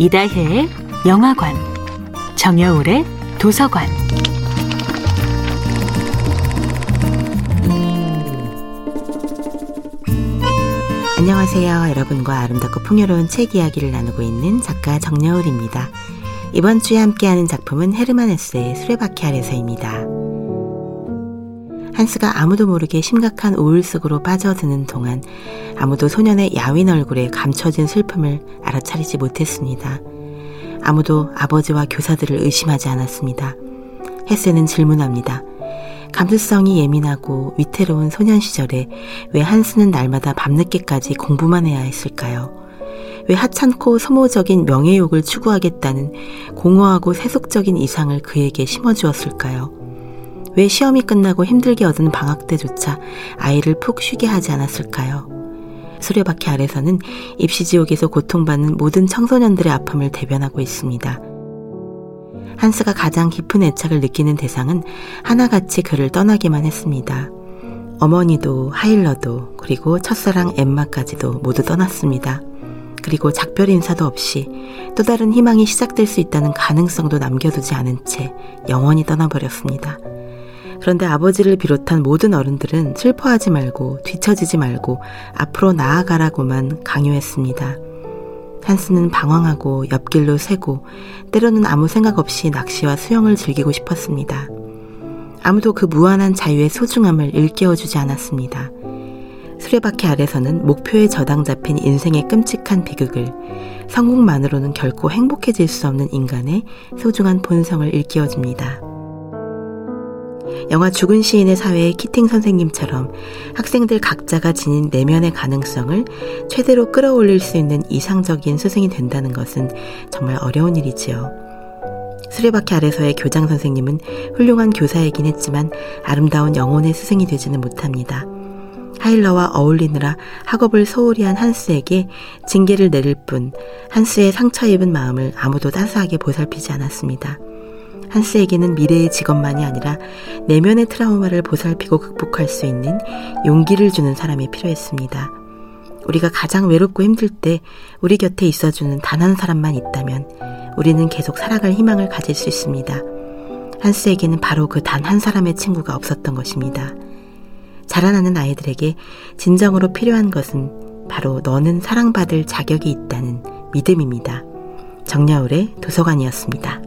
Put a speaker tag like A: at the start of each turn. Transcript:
A: 이다혜의 영화관, 정여울의 도서관.
B: 안녕하세요. 여러분과 아름답고 풍요로운 책 이야기를 나누고 있는 작가 정여울입니다. 이번 주에 함께하는 작품은 헤르만 헤스의 수레바퀴 아래서입니다. 한스가 아무도 모르게 심각한 우울 속으로 빠져드는 동안 아무도 소년의 야윈 얼굴에 감춰진 슬픔을 알아차리지 못했습니다. 아무도 아버지와 교사들을 의심하지 않았습니다. 헤스는 질문합니다. 감수성이 예민하고 위태로운 소년 시절에 왜 한스는 날마다 밤늦게까지 공부만 해야 했을까요? 왜 하찮고 소모적인 명예욕을 추구하겠다는 공허하고 세속적인 이상을 그에게 심어주었을까요? 왜 시험이 끝나고 힘들게 얻은 방학 때조차 아이를 푹 쉬게 하지 않았을까요? 수레바퀴 아래서는 입시지옥에서 고통받는 모든 청소년들의 아픔을 대변하고 있습니다. 한스가 가장 깊은 애착을 느끼는 대상은 하나같이 그를 떠나기만 했습니다. 어머니도 하일러도 그리고 첫사랑 엠마까지도 모두 떠났습니다. 그리고 작별 인사도 없이 또 다른 희망이 시작될 수 있다는 가능성도 남겨두지 않은 채 영원히 떠나버렸습니다. 그런데 아버지를 비롯한 모든 어른들은 슬퍼하지 말고 뒤처지지 말고 앞으로 나아가라고만 강요했습니다. 한스는 방황하고 옆길로 새고 때로는 아무 생각 없이 낚시와 수영을 즐기고 싶었습니다. 아무도 그 무한한 자유의 소중함을 일깨워주지 않았습니다. 수레바퀴 아래서는 목표에 저당 잡힌 인생의 끔찍한 비극을 성공만으로는 결코 행복해질 수 없는 인간의 소중한 본성을 일깨워줍니다. 영화 죽은 시인의 사회의 키팅 선생님처럼 학생들 각자가 지닌 내면의 가능성을 최대로 끌어올릴 수 있는 이상적인 스승이 된다는 것은 정말 어려운 일이지요. 수레바퀴 아래서의 교장 선생님은 훌륭한 교사이긴 했지만 아름다운 영혼의 스승이 되지는 못합니다. 하일러와 어울리느라 학업을 소홀히 한 한스에게 징계를 내릴 뿐 한스의 상처 입은 마음을 아무도 따스하게 보살피지 않았습니다. 한스에게는 미래의 직업만이 아니라 내면의 트라우마를 보살피고 극복할 수 있는 용기를 주는 사람이 필요했습니다. 우리가 가장 외롭고 힘들 때 우리 곁에 있어주는 단 한 사람만 있다면 우리는 계속 살아갈 희망을 가질 수 있습니다. 한스에게는 바로 그 단 한 사람의 친구가 없었던 것입니다. 자라나는 아이들에게 진정으로 필요한 것은 바로 너는 사랑받을 자격이 있다는 믿음입니다. 정야울의 도서관이었습니다.